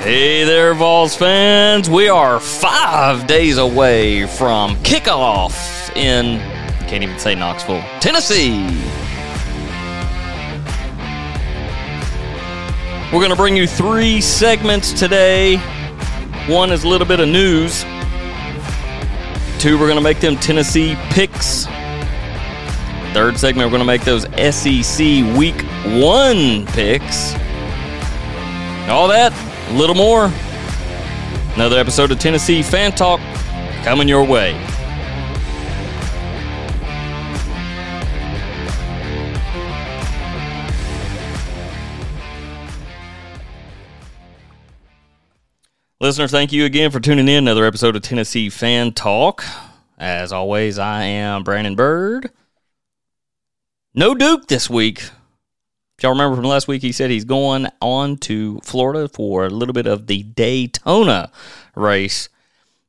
Hey there, Vols fans. We are five days away from kickoff in, can't even say Knoxville, Tennessee. We're going to bring you three segments today. One is a little bit of news. Two, we're going to make them Tennessee picks. Third segment, we're going to make those SEC Week 1 picks. All that, a little more. Another episode of Tennessee Fan Talk coming your way. Listeners, thank you again for tuning in. Another episode of Tennessee Fan Talk. As always, I am Brandon Bird. No Duke this week. If y'all remember from last week, he said he's going on to Florida for a little bit of the Daytona race.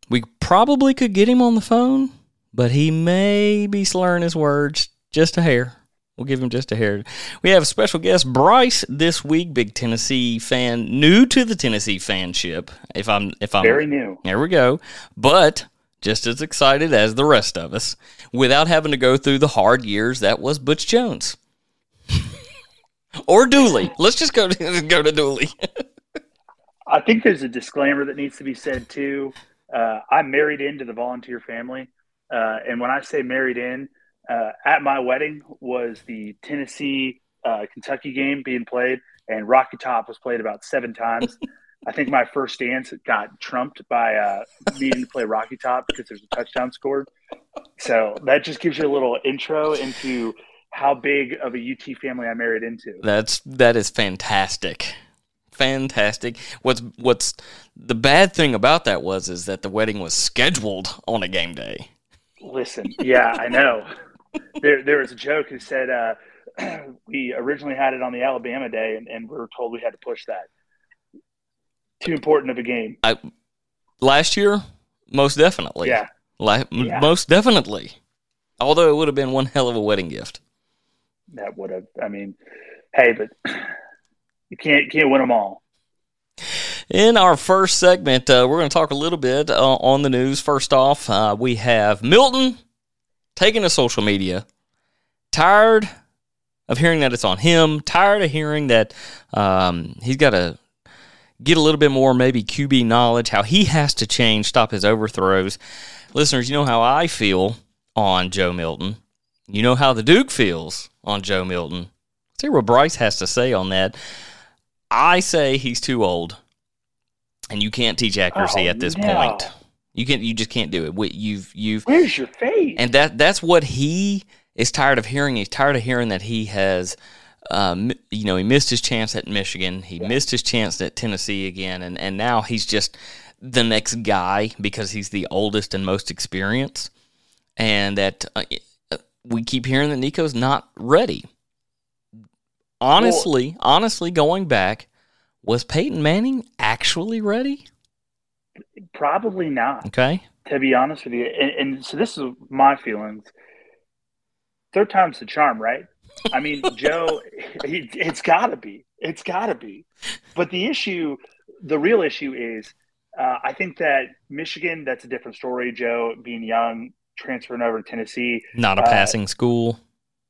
We probably could get him on the phone, but he may be slurring his words just a hair. We'll give him just a hair. We have a special guest, Bryce, this week. Big Tennessee fan, new to the Tennessee fanship. If I'm, if I'm very new. There we go. But just as excited as the rest of us, without having to go through the hard years that was Butch Jones or Dooley. Let's just go to go to Dooley. I think there's a disclaimer that needs to be said too. Uh, I'm married into the volunteer family, uh, and when I say married in, uh, at my wedding was the Tennessee uh, Kentucky game being played, and Rocky Top was played about seven times. I think my first dance got trumped by uh, needing to play Rocky Top because there's a touchdown scored. So that just gives you a little intro into how big of a UT family I married into. That's that is fantastic. Fantastic. What's what's the bad thing about that was is that the wedding was scheduled on a game day. Listen, yeah, I know. there there was a joke who said uh, we originally had it on the Alabama day and, and we were told we had to push that. Too important of a game. I, last year, most definitely. Yeah. La- Yeah. Most definitely. Although it would have been one hell of a wedding gift. That would have. I mean, hey, but you can't can't win them all. In our first segment, uh, we're going to talk a little bit uh, on the news. First off, uh, we have Milton taking to social media, tired of hearing that it's on him, tired of hearing that um, he's got to get a little bit more maybe QB knowledge, how he has to change, stop his overthrows. Listeners, you know how I feel on Joe Milton. You know how the Duke feels on Joe Milton. See what Bryce has to say on that. I say he's too old, and you can't teach accuracy Oh, at this no. point. You can you just can't do it. You've you've Where's your face? and that that's what he is tired of hearing. He's tired of hearing that he has, um, you know, he missed his chance at Michigan. He missed his chance at Tennessee again, and and now he's just the next guy because he's the oldest and most experienced, and that uh, we keep hearing that Nico's not ready. Honestly, honestly, going back, was Peyton Manning actually ready? Probably not. Okay, To be honest with you, and, and so this is my feelings. Third time's the charm, right? I mean, Joe, he, it's got to be. It's got to be. But the issue, the real issue is, uh, I think that Michigan, that's a different story. Joe being young, transferring over to Tennessee, not a Uh, passing school.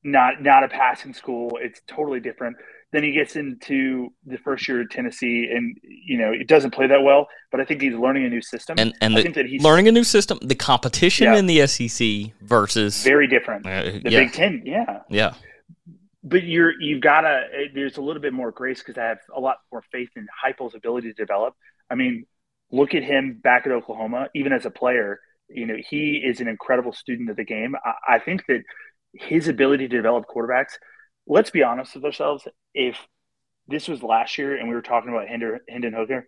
not not a passing school. It's totally different. Then he gets into the first year at Tennessee, and you know it doesn't play that well. But I think he's learning a new system, and and I the, think that he's learning a new system, the competition Yeah. in the SEC versus very different. uh, The yeah, Big Ten, yeah. yeah, But you're you've got to. There's a little bit more grace because I have a lot more faith in Heupel's ability to develop. I mean, look at him back at Oklahoma, even as a player. You know, he is an incredible student of the game. I, I think that his ability to develop quarterbacks. Let's be honest with ourselves. If this was last year and we were talking about Hinder, Hendon Hooker,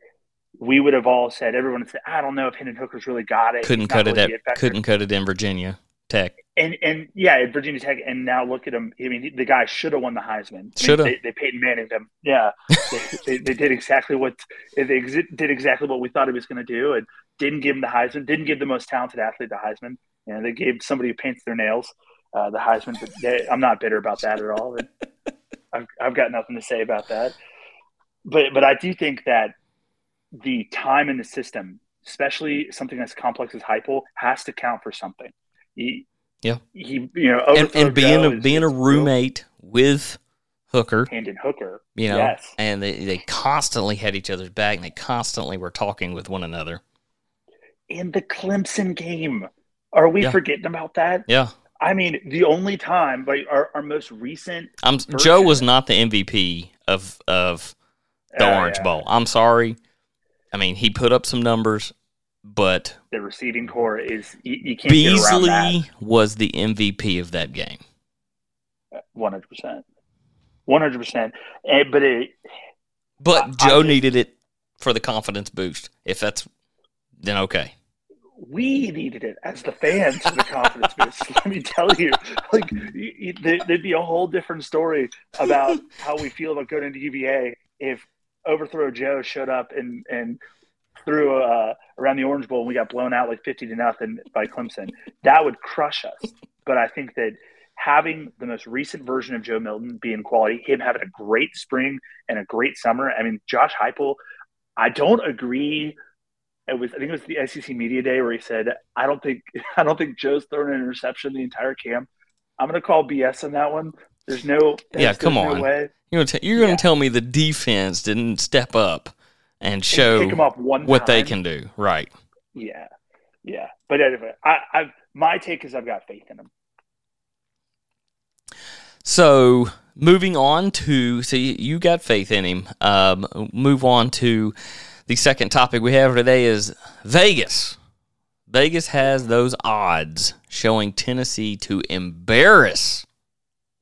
we would have all said, everyone would say, I don't know if Hendon Hooker's really got it. couldn't cut it really the at couldn't cut it in Virginia Tech. And and yeah, at Virginia Tech, and now look at him. I mean, the guy should have won the Heisman. I mean. They, they Peyton Manning him. Yeah, they, they, they did exactly what they did exactly what we thought he was going to do, and didn't give him the Heisman. Didn't give the most talented athlete the Heisman. And they gave somebody who paints their nails uh, the Heisman. But they, I'm not bitter about that at all. I've I've got nothing to say about that. But but I do think that the time in the system, especially something as complex as Heupel, has to count for something. He, yeah, he you know, and, and being a is, being a roommate with Hooker, and Hooker, you know, yes. and they they constantly had each other's back, and they constantly were talking with one another. In the Clemson game, are we yeah. forgetting about that? Yeah. I mean, the only time, like our, our most recent. I'm Joe was not the MVP of of the uh, Orange yeah. Bowl. I'm sorry. I mean, he put up some numbers, but the receiving corps is you, you can't. Beasley was the MVP of that game. One hundred percent, one hundred percent. Eh, but it. But I, Joe I needed it for the confidence boost. If that's then okay we needed it as the fans for the confidence boost. Let me tell you, like there'd be a whole different story about how we feel about going into UVA if Overthrow Joe showed up and and threw uh, around the Orange Bowl and we got blown out like fifty to nothing by Clemson. That would crush us. But I think that having the most recent version of Joe Milton be in quality, him having a great spring and a great summer. I mean, Josh Heupel. I don't agree it was I think it was the SEC media day where he said, "I don't think I don't think Joe's thrown an interception the entire camp." I'm going to call BS on that one. There's no yeah, come on. No you're going to to tell me the defense didn't step up and show and what they can do, right? Yeah, yeah. But anyway, I, I've my take is I've got faith in them. So moving on to see, you got faith in him. Um, move on to the second topic we have today is Vegas. Vegas has those odds showing Tennessee to embarrass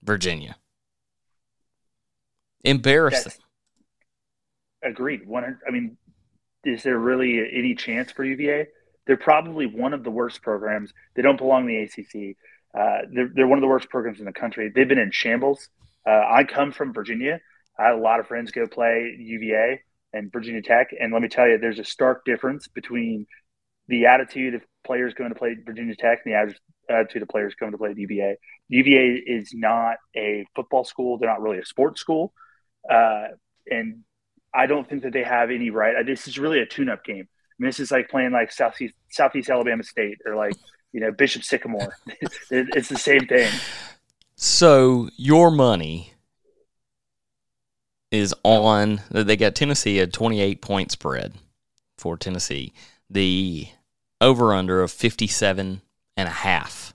Virginia. Embarrass them. Agreed. One, I mean, is there really any chance for UVA? They're probably one of the worst programs. They don't belong in the ACC. Uh, they're, they're one of the worst programs in the country. They've been in shambles. Uh, I come from Virginia. I had a lot of friends go play UVA and Virginia Tech. And let me tell you, there's a stark difference between the attitude of players going to play Virginia Tech and the attitude of players going to play UVA. UVA is not a football school. They're not really a sports school. Uh, and I don't think that they have any right. This is really a tune-up game. I mean, this is like playing like Southeast Southeast Alabama State or like you know Bishop Sycamore. it's the same thing. So your money is on. That they got Tennessee at 28 point spread for Tennessee. The over under of 57 and a half.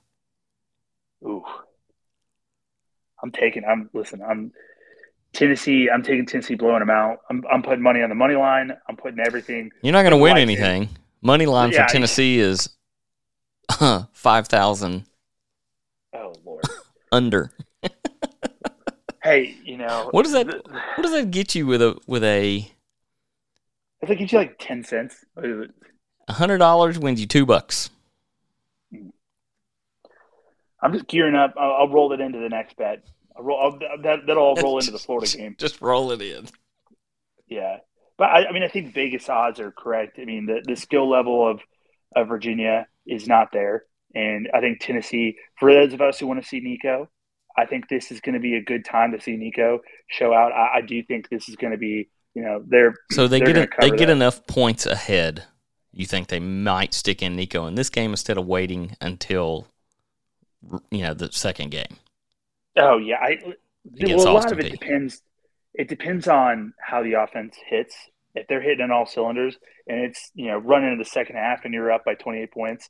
Ooh. I'm taking, I'm, listen, I'm, Tennessee, I'm taking Tennessee blowing them out. I'm, I'm putting money on the money line. I'm putting everything. You're not going to win anything. Money line yeah, for Tennessee is uh, 5,000. Oh, Lord. under hey, you know, what does that what does that get you with a with a? I think get you like ten cents. A hundred dollars wins you two bucks. Hmm. I'm just gearing up. I'll, I'll roll it into the next bet. I'll roll, I'll, that that'll all roll into the Florida game. Just roll it in. Yeah, but I, I mean, I think Vegas odds are correct. I mean, the the skill level of of Virginia is not there, and I think Tennessee. For those of us who want to see Nico, I think this is going to be a good time to see Nico show out. I, I do think this is going to be, you know, they're so they they're get a, they get enough points ahead. You think they might stick in Nico in this game instead of waiting until you know the second game? Oh yeah, I well, a lot of it depends. It depends on how the offense hits. If they're hitting on all cylinders and it's you know running in the second half and you're up by 28 points,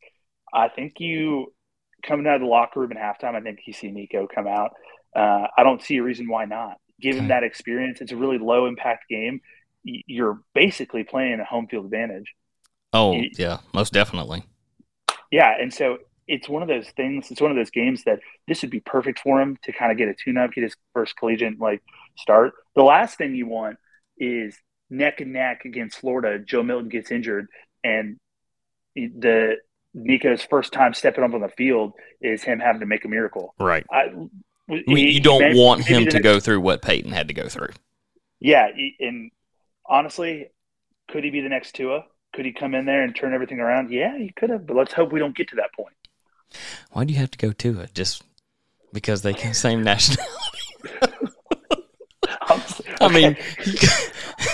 I think you coming out of the locker room in halftime, I think you see Nico come out. Uh, I don't see a reason why not. Given that experience, it's a really low impact game. You're basically playing a home field advantage. Oh you, yeah, most definitely. Yeah, and so it's one of those things. It's one of those games that this would be perfect for him to kind of get a tune-up, get his first collegiate like start. The last thing you want is neck and neck against Florida. Joe Milton gets injured, and the Nico's first time stepping up on the field is him having to make a miracle. Right. I, he, you don't maybe, want him to next, go through what Peyton had to go through. Yeah, and honestly, could he be the next Tua? Could he come in there and turn everything around? Yeah, he could have, but let's hope we don't get to that point. Why do you have to go to Tua? Just because they can same nationality? I mean,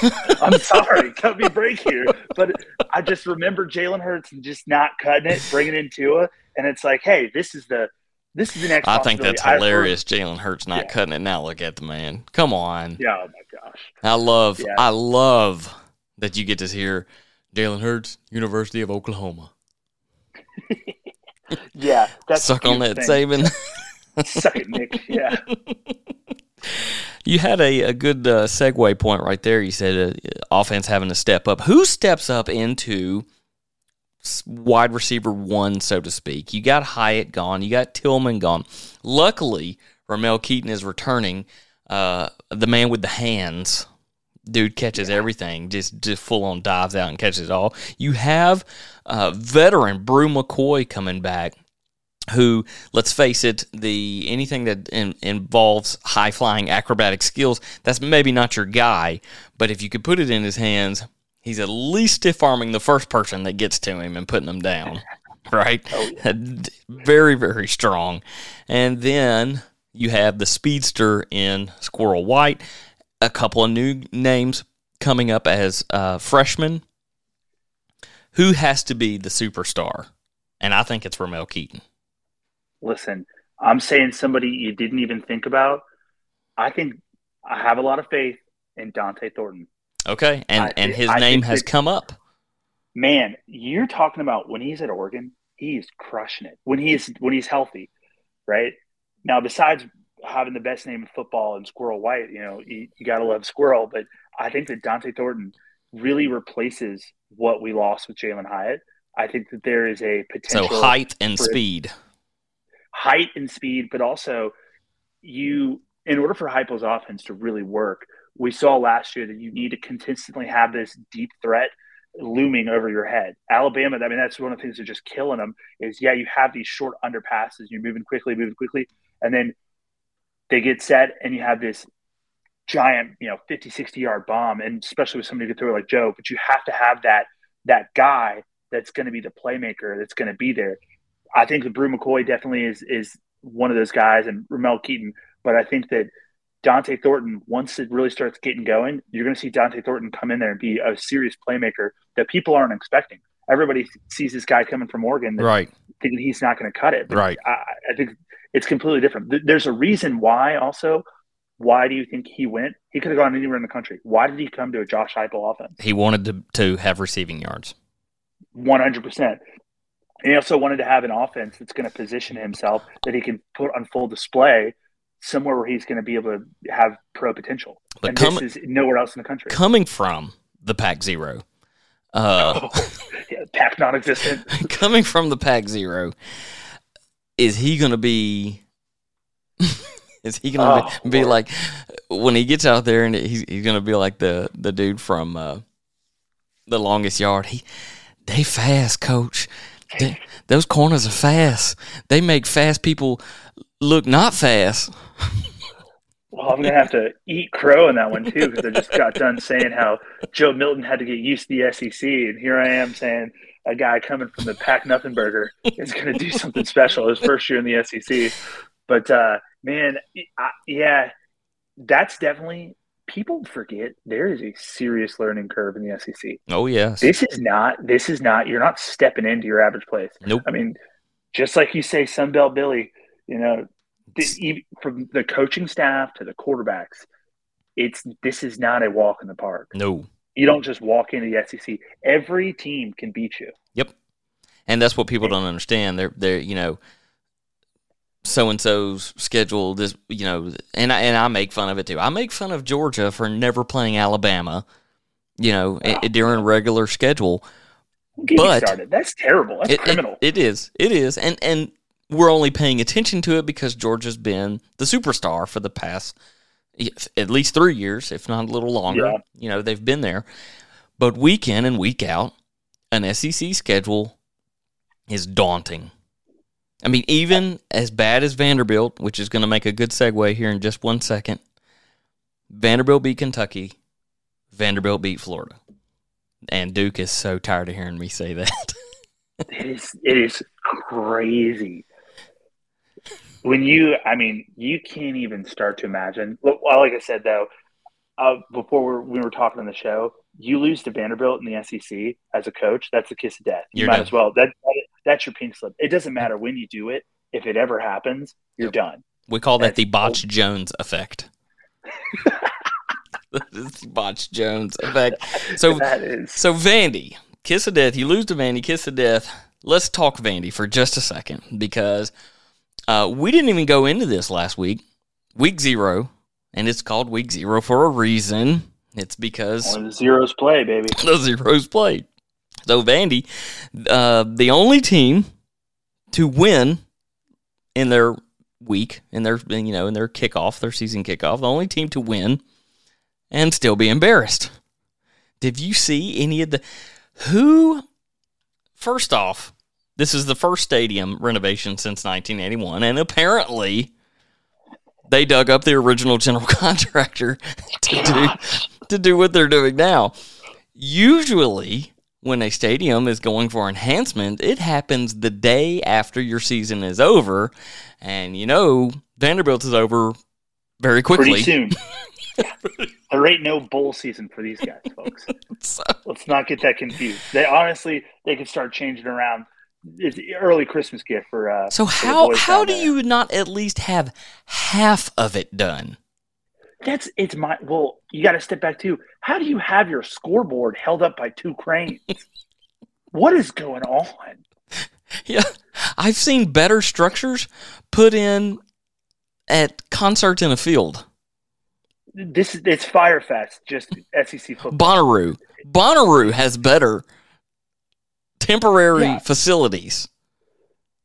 I'm sorry, cut me break here, but I just remember Jalen Hurts and just not cutting it, bringing in Tua, and it's like, hey, this is the this is the next. I think that's hilarious. Jalen Hurts not yeah. cutting it. Now look at the man. Come on. Yeah. Oh my gosh. I love. Yeah. I love that you get to hear Jalen Hurts, University of Oklahoma. yeah, that's suck on that Saban. Suck it, Nick. Yeah. You had a, a good uh, segue point right there. You said uh, offense having to step up. Who steps up into wide receiver one, so to speak? You got Hyatt gone. You got Tillman gone. Luckily, Ramel Keyton is returning. Uh, the man with the hands. Dude catches everything, just just full on dives out and catches it all. You have uh, veteran Bru McCoy coming back who let's face it the anything that in, involves high flying acrobatic skills that's maybe not your guy but if you could put it in his hands he's at least stiff arming the first person that gets to him and putting them down right? Oh, yeah. very very strong. And then you have the speedster in squirrel white a couple of new names coming up as uh, freshmen. Who has to be the superstar? And i think it's ramel keyton listen, I'm saying somebody you didn't even think about. I think I have a lot of faith in Dont'e Thornton. Okay, and I, and his I name has that, come up. Man, you're talking about when he's at Oregon, he's crushing it. When he's when he's healthy, right? Now, besides having the best name in football and Squirrel White, you know, you, you got to love Squirrel. But I think that Dont'e Thornton really replaces what we lost with Jalen Hyatt. I think that there is a potential. So height and speed height and speed, but also you, in order for Heupel's offense to really work, we saw last year that you need to consistently have this deep threat looming over your head. Alabama, I mean, that's one of the things that just killing them is, yeah, you have these short underpasses, you're moving quickly, moving quickly, and then they get set and you have this giant, you know, 50, 60 yard bomb, and especially with somebody who can throw like Joe, but you have to have that that guy that's going to be the playmaker that's going to be there. I think that Bru McCoy definitely is is one of those guys, and Ramel Keyton. But I think that Dont'e Thornton, once it really starts getting going, you're going to see Dont'e Thornton come in there and be a serious playmaker that people aren't expecting. Everybody sees this guy coming from Oregon, right? Thinking he's not going to cut it, but right? I, I think it's completely different. There's a reason why. Also, why do you think he went? He could have gone anywhere in the country. Why did he come to a Josh Heupel offense? He wanted to to have receiving yards. One hundred percent. And he also wanted to have an offense that's going to position himself that he can put on full display somewhere where he's going to be able to have pro potential. But and com- this is nowhere else in the country. Coming from the Pac Zero. Uh, oh, yeah, Pac non-existent. coming from the Pac Zero, is he going to be? is he going to oh, be, be like when he gets out there and he's he's going to be like the the dude from uh, the longest yard? He they fast, coach. They, those corners are fast. They make fast people look not fast. Well, I'm gonna have to eat crow in that one too because I just got done saying how Joe Milton had to get used to the SEC, and here I am saying a guy coming from the Pack Nothing Burger is to do something special his first year in the SEC. But uh, man, I, yeah, that's definitely people forget there is a serious learning curve in the SEC. Oh yes. This is not this is not you're not stepping into your average place. Nope. I mean, just like you say Sunbelt Billy, you know, the, from the coaching staff to the quarterbacks, it's this is not a walk in the park. No. You don't just walk into the SEC. Every team can beat you. Yep. And that's what people don't understand. They're they're, you know, so and so's schedule this you know and I, and I make fun of it too. I make fun of Georgia for never playing Alabama, you know, oh, during regular schedule. Get but that's terrible. That's it, criminal. It, it is. It is. And and we're only paying attention to it because Georgia's been the superstar for the past at least 3 years, if not a little longer. Yeah. You know, they've been there. But week in and week out, an SEC schedule is daunting I mean, even as bad as Vanderbilt, which is going to make a good segue here in just one second, Vanderbilt beat Kentucky, Vanderbilt beat Florida. And Duke is so tired of hearing me say that. it is it is crazy. When you I mean, you can't even start to imagine. Well, like I said though, uh, before we're, we were talking on the show, you lose to Vanderbilt in the SEC as a coach, that's a kiss of death. You You're might done. as well. That that's your pink slip. It doesn't matter when you do it. If it ever happens, you're Yep. done. We call that That's the Botch Jones effect. Botch Jones effect. So that is So Vandy, kiss of death. You lose to Vandy, kiss of death. Let's talk Vandy for just a second because uh, we didn't even go into this last week, week zero, and it's called week zero for a reason. It's because the zeros play, baby. the zeros played. So Vandy, uh, the only team to win in their week, in their you know in their kickoff, their season kickoff, the only team to win and still be embarrassed. Did you see any of the who? First off, this is the first stadium renovation since 1981, and apparently they dug up the original general contractor to do to do what they're doing now. Usually, when a stadium is going for enhancement, it happens the day after your season is over, and you know Vanderbilt is over very quickly. Pretty soon. there ain't no bowl season for these guys, folks. So- Let's not get that confused. They honestly they could start changing around. It's an early Christmas gift for. Uh, So for how boys how do there. you not at least have half of it done? That's it's my well. You got to step back too. How do you have your scoreboard held up by two cranes? what is going on? Yeah, I've seen better structures put in at concerts in a field. This is it's Fyre Fest, just SEC football. Bonnaroo, Bonnaroo has better temporary Yeah. facilities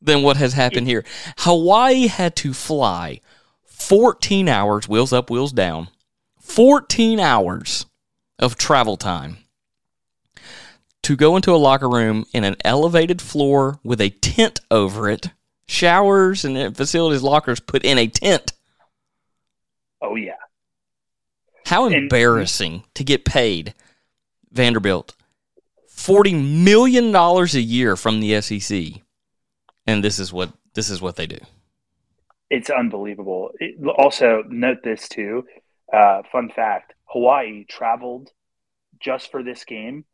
than what has happened here. Hawaii had to fly 14 hours, wheels up, wheels down, 14 hours of travel time to go into a locker room in an elevated floor with a tent over it, showers and uh, facilities, lockers put in a tent. Oh yeah, How And- embarrassing to get paid Vanderbilt forty million dollars a year from the SEC, and this is what this is what they do. It's unbelievable. It, also, note this too. Uh, fun fact: Hawaii traveled just for this game.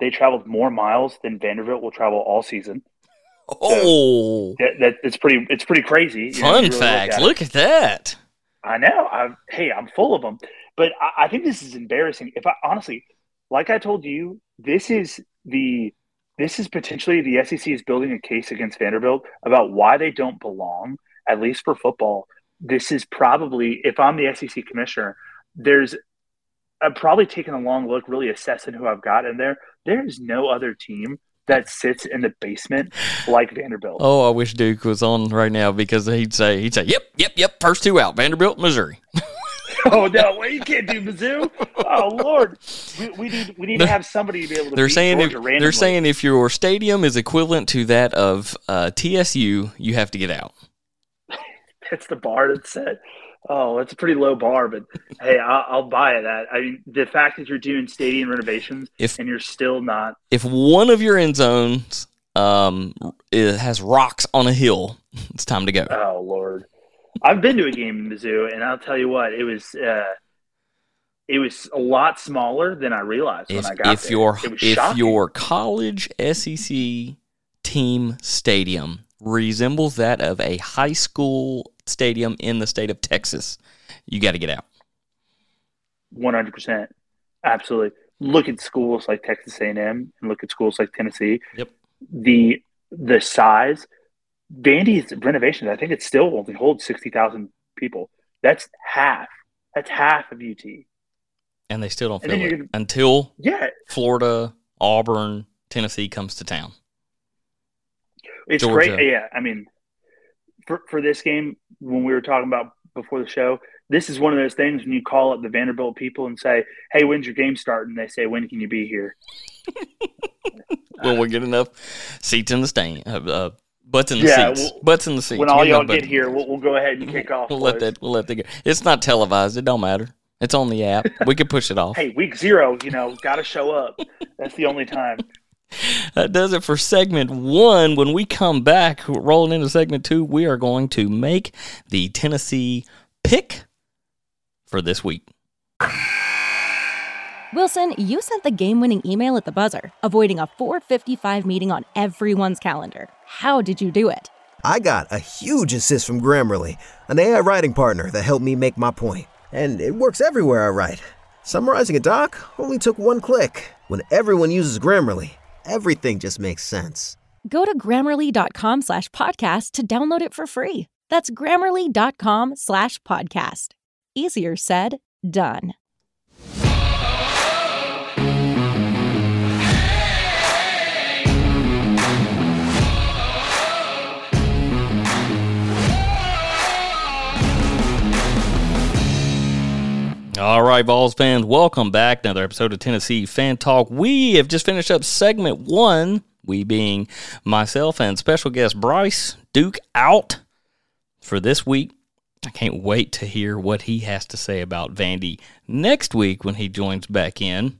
They traveled more miles than Vanderbilt will travel all season. Oh, That, that it's pretty. It's pretty crazy. you know, fun if really fact! at. Look at that. I know. I'm, hey, I'm full of them. But I, I think this is embarrassing. If I honestly, like I told you, this is the this is potentially the SEC is building a case against Vanderbilt about why they don't belong, at least for football. This is probably, if I'm the SEC commissioner, there's I'm probably taking a long look, really assessing who I've got in there. There is no other team that sits in the basement like Vanderbilt. Oh, I wish Duke was on right now because he'd say he'd say, "Yep, yep, yep." First two out, Vanderbilt, Missouri. Oh no! Well, you can't do Mizzou. Oh Lord, we, we need we need to have somebody to be able to. They're saying if, Georgia they're saying if your stadium is equivalent to that of uh, TSU, you have to get out. That's the bar that's set. Oh, that's a pretty low bar, but hey, I'll, I'll buy that. I mean, the fact that you're doing stadium renovations If- and you're still not. if one of your end zones um has rocks on a hill, it's time to go. Oh Lord, I've been to a game in Mizzou, and I'll tell you what, it was. Uh, it was a lot smaller than I realized if when I got if there. your if shocking. your college SEC team stadium resembles that of a high school stadium in the state of Texas, you got to get out. One hundred percent, absolutely. Look at schools like Texas A and M, and look at schools like Tennessee. Yep. The the size, Vandy's renovations. I think it still only holds sixty thousand people. That's half. That's half of UT. And they still don't And feel then it gonna- until Yeah, Florida, Auburn, Tennessee comes to town. it's Georgia. great. Yeah, I mean, for for this game, when we were talking about before the show, this is one of those things when you call up the Vanderbilt people and say, "Hey, when's your game starting?" They say, "When can you be here?" Will we get enough seats in the stand? Uh, uh, butts in the Yeah, seats. well, butts in the seats. when all y'all get here, we'll, we'll go ahead and kick off. We'll let that. We'll let that go. It's not televised. It don't matter. It's on the app. We can push it off. Hey, week zero, you know, got to show up. That's the only time. That does it for segment one. When we come back, rolling into segment two, we are going to make the Tennessee pick for this week. Wilson, you sent the game winning email at the buzzer, avoiding a 455 meeting on everyone's calendar. How did you do it? I got a huge assist from Grammarly, an AI writing partner that helped me make my point. And it works everywhere I write. Summarizing a doc only took one click. When everyone uses Grammarly, everything just makes sense. Go to grammarly.com slash podcast to download it for free. That's grammarly.com slash podcast. Easier said, done. All right, Vols fans, welcome back. Another episode of Tennessee Fan Talk. We have just finished up segment one, we being myself and special guest Bryce Duke out for this week. I can't wait to hear what he has to say about Vandy next week when he joins back in.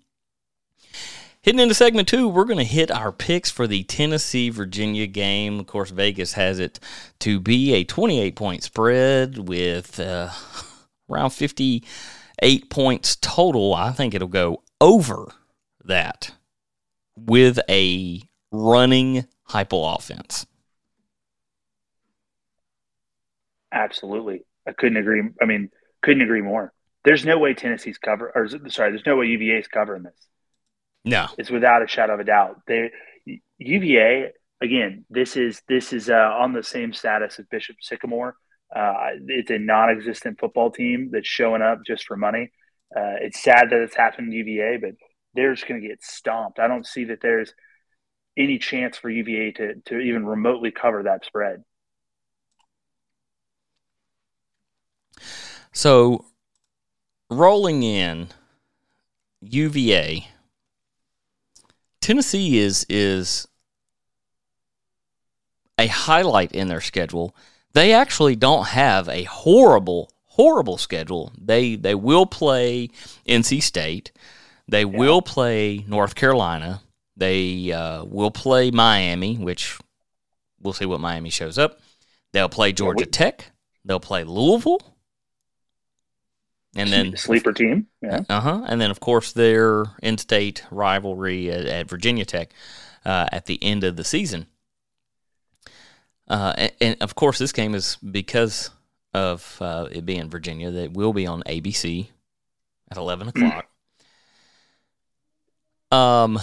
Hitting into segment two, we're going to hit our picks for the Tennessee Virginia game. Of course, Vegas has it to be a 28 point spread with uh, around 58 points total. I think it'll go over that with a running Heupel offense. Absolutely. I couldn't agree. I mean, couldn't agree more. There's no way Tennessee's cover, or sorry, there's no way UVA's covering this. No, It's without a shadow of a doubt. They UVA again. This is this is uh, on the same status as Bishop Sycamore. Uh, it's a non-existent football team that's showing up just for money. Uh, it's sad that it's happened to UVA, but they're just going to get stomped. I don't see that there's any chance for UVA to to even remotely cover that spread. So, rolling in UVA, Tennessee is is a highlight in their schedule. They actually don't have a horrible horrible schedule. They they will play NC State. They will play North Carolina. They uh, will play Miami, which we'll see what Miami shows up. They'll play Georgia Tech. They'll play Louisville. And then sleeper team. Yeah. uh huh. And then, of course, their in state rivalry at, at Virginia Tech uh, at the end of the season. Uh, and, and, of course, this game is because of uh, it being Virginia, that will be on ABC at 11 o'clock. um,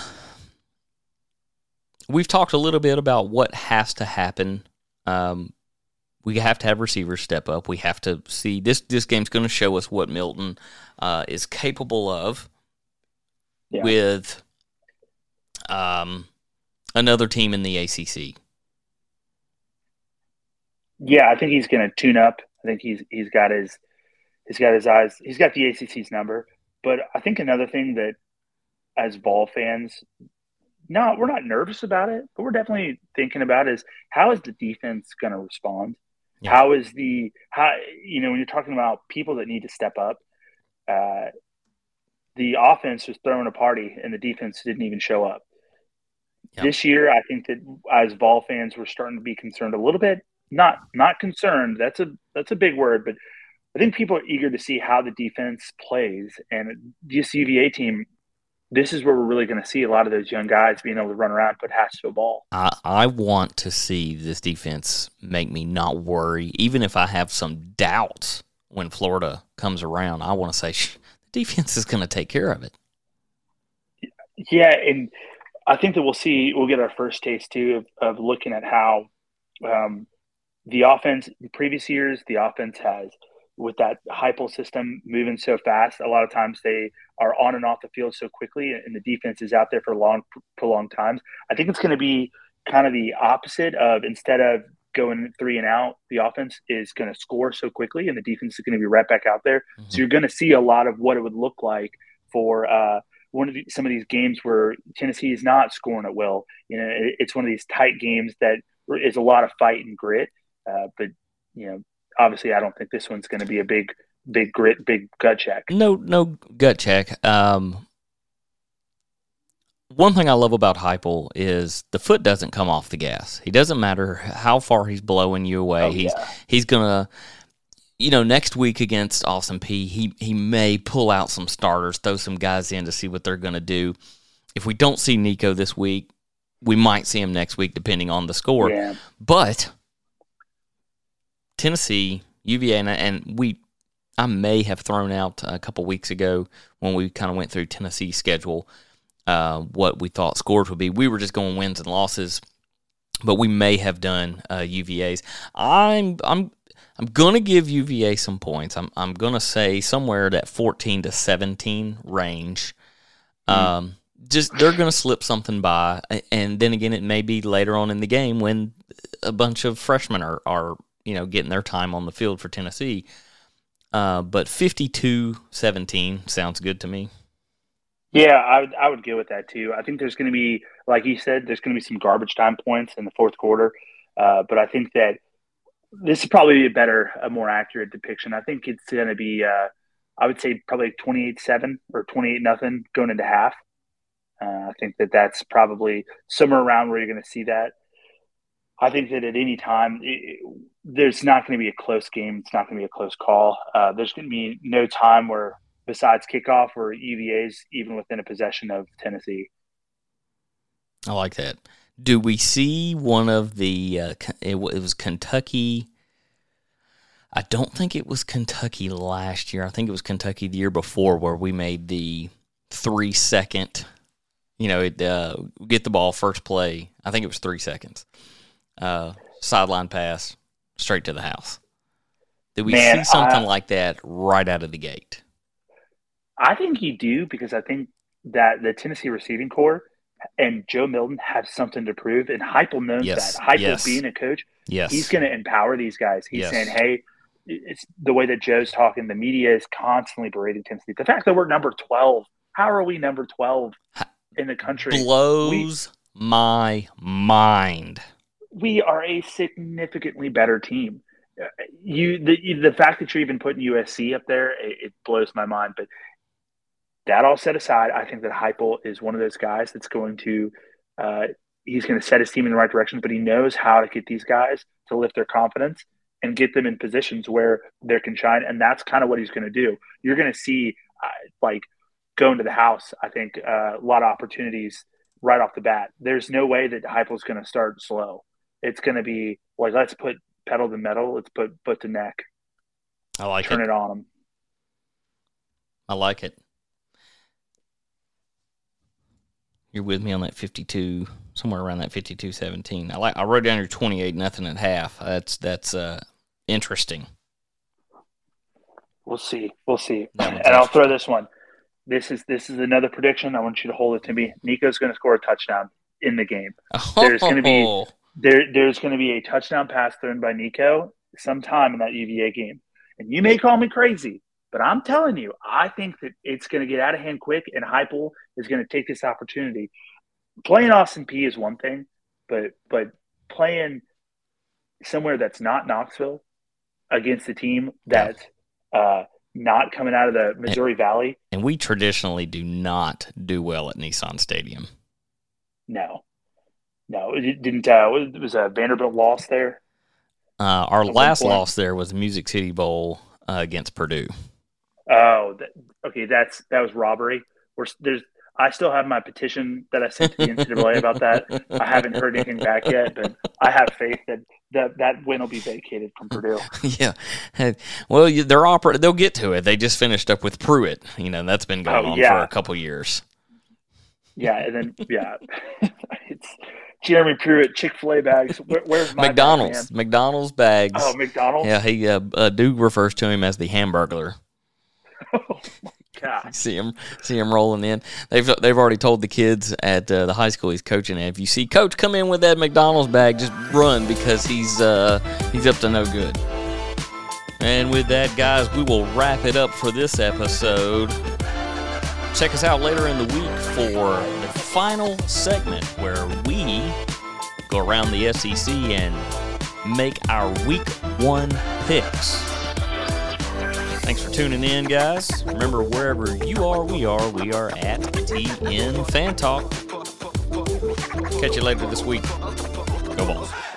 we've talked a little bit about what has to happen. Um, we have to have receivers step up. We have to see this. This game's going to show us what Milton uh, is capable of Yeah. with um, another team in the ACC. Yeah, I think he's going to tune up. I think he's he's got his he's got his eyes. He's got the ACC's number. But I think another thing that, as Vol fans, no, we're not nervous about it, but we're definitely thinking about is how is the defense going to respond? Yeah. How is the how you know when you're talking about people that need to step up, uh, the offense was throwing a party and the defense didn't even show up. Yeah. This year, I think that as Vol fans, we're starting to be concerned a little bit. Not not concerned. That's a that's a big word, but I think people are eager to see how the defense plays. And this UVA team, this is where we're really going to see a lot of those young guys being able to run around, and put hats to a ball. I, I want to see this defense make me not worry, even if I have some doubts when Florida comes around. I want to say the defense is going to take care of it. Yeah, and I think that we'll see. We'll get our first taste too of, of looking at how um, the offense. In previous years, the offense has with that high Heupel system moving so fast. A lot of times they are on and off the field so quickly, and the defense is out there for long, prolonged times. I think it's going to be kind of the opposite of instead of going three and out, the offense is going to score so quickly, and the defense is going to be right back out there. Mhm. So you're going to see a lot of what it would look like for uh, one of the, some of these games where Tennessee is not scoring at will. You know, it, it's one of these tight games that is a lot of fight and grit. Uh, but you know, obviously, I don't think this one's going to be a big, big grit, big gut check. No, no gut check. Um, one thing I love about Heupel is the foot doesn't come off the gas. He doesn't matter how far he's blowing you away. Oh, he's yeah. he's gonna you know, next week against Austin Peay, he he may pull out some starters, throw some guys in to see what they're going to do. If we don't see Nico this week, we might see him next week, depending on the score. Yeah. But Tennessee, UVA, and, and we, I may have thrown out a couple weeks ago when we kind of went through Tennessee's schedule uh, what we thought scores would be. We were just going wins and losses, but we may have done uh, UVA's. I'm I'm I'm gonna give UVA some points. I'm I'm gonna say somewhere that 14 to 17 range. Um, just they're gonna slip something by, and then again, it may be later on in the game when a bunch of freshmen are are you know getting their time on the field for Tennessee. Uh, but 52-17 sounds good to me. Yeah, I would, I would go with that too. I think there's going to be, like you said, there's going to be some garbage time points in the fourth quarter. Uh, but I think that this is probably a better, a more accurate depiction. I think it's going to be, uh, I would say probably 28 7 or 28 nothing going into half. Uh, I think that that's probably somewhere around where you're going to see that. I think that at any time, there's not going to be a close game. It's not going to be a close call. Uh, there's going to be no time where, besides kickoff, where UVA's even within a possession of Tennessee. I like that. Do we see one of the? Uh, it, it was Kentucky. I don't think it was Kentucky last year. I think it was Kentucky the year before, where we made the three second. You know, it, uh, get the ball first play. I think it was three seconds. Uh, sideline pass straight to the house. Did we Man, see something I- like that right out of the gate? I think you do because I think that the Tennessee receiving corps and Joe Milton have something to prove, and Heupel knows Yes, that. Heupel yes. being a coach, Yes, he's going to empower these guys. He's Yes. saying, "Hey, it's the way that Joe's talking. The media is constantly berating Tennessee. The fact that we're number twelve, how are we number twelve in the country? blows my mind. We are a significantly better team. Uh, You the the fact that you're even putting USC up there, it, it blows my mind. But that all set aside, I think that Heupel is one of those guys that's going to uh, he's going to set his team in the right direction, but he knows how to get these guys to lift their confidence and get them in positions where they can shine, and that's kind of what he's going to do. You're going to see uh, like going to the house. I think uh, a lot of opportunities right off the bat. There's no way that Heupel's going to start slow it's going to be like let's put pedal to metal, let's put foot to neck, I like turn it. it on them. I like it. You're with me on that 52, somewhere around that 52 17. I like. I wrote down your 28 nothing at half. That's that's uh, interesting. We'll see, we'll see. And I'll throw this one. This is this is another prediction. I want you to hold it to me. Nico's going to score a touchdown in the game. Oh. There's gonna be- Oh, There there's going to be a touchdown pass thrown by Nico sometime in that UVA game. And you may call me crazy, but I'm telling you, I think that it's going to get out of hand quick, and Heupel is going to take this opportunity. Playing Austin Peay is one thing, but but playing somewhere that's not Knoxville against a team that's uh, not coming out of the Missouri Valley, and we traditionally do not do well at Nissan Stadium. no, no, it didn't. Uh, it was a Vanderbilt loss there. Uh, our last point. loss there was Music City Bowl uh, against Purdue. Oh, that, okay. That's that was robbery. We're, there's. I still have my petition that I sent to the NCAA about that. I haven't heard anything back yet, but I have faith that that, that win will be vacated from Purdue. yeah. Well, you- they're opera- They'll get to it. They just finished up with Pruitt. You know that's been going Oh, on yeah. for a couple years. Yeah, and then yeah, it's Jeremy Pruitt Chick Fil A bags. Where, where's my bag, McDonald's? McDonald's bags. Oh, McDonald's. Yeah, he uh, uh, Duke refers to him as the Hamburglar. Oh my God. See him, see him rolling in. They've they've already told the kids at uh, the high school he's coaching. at, If you see Coach come in with that McDonald's bag, just run because he's uh, he's up to no good. And with that, guys, we will wrap it up for this episode. Check us out later in the week for the final segment where we go around the SEC and make our week one picks. Thanks for tuning in, guys. Remember, wherever you are, we are. We are at TN Fan Talk. Catch you later this week. Go Vols.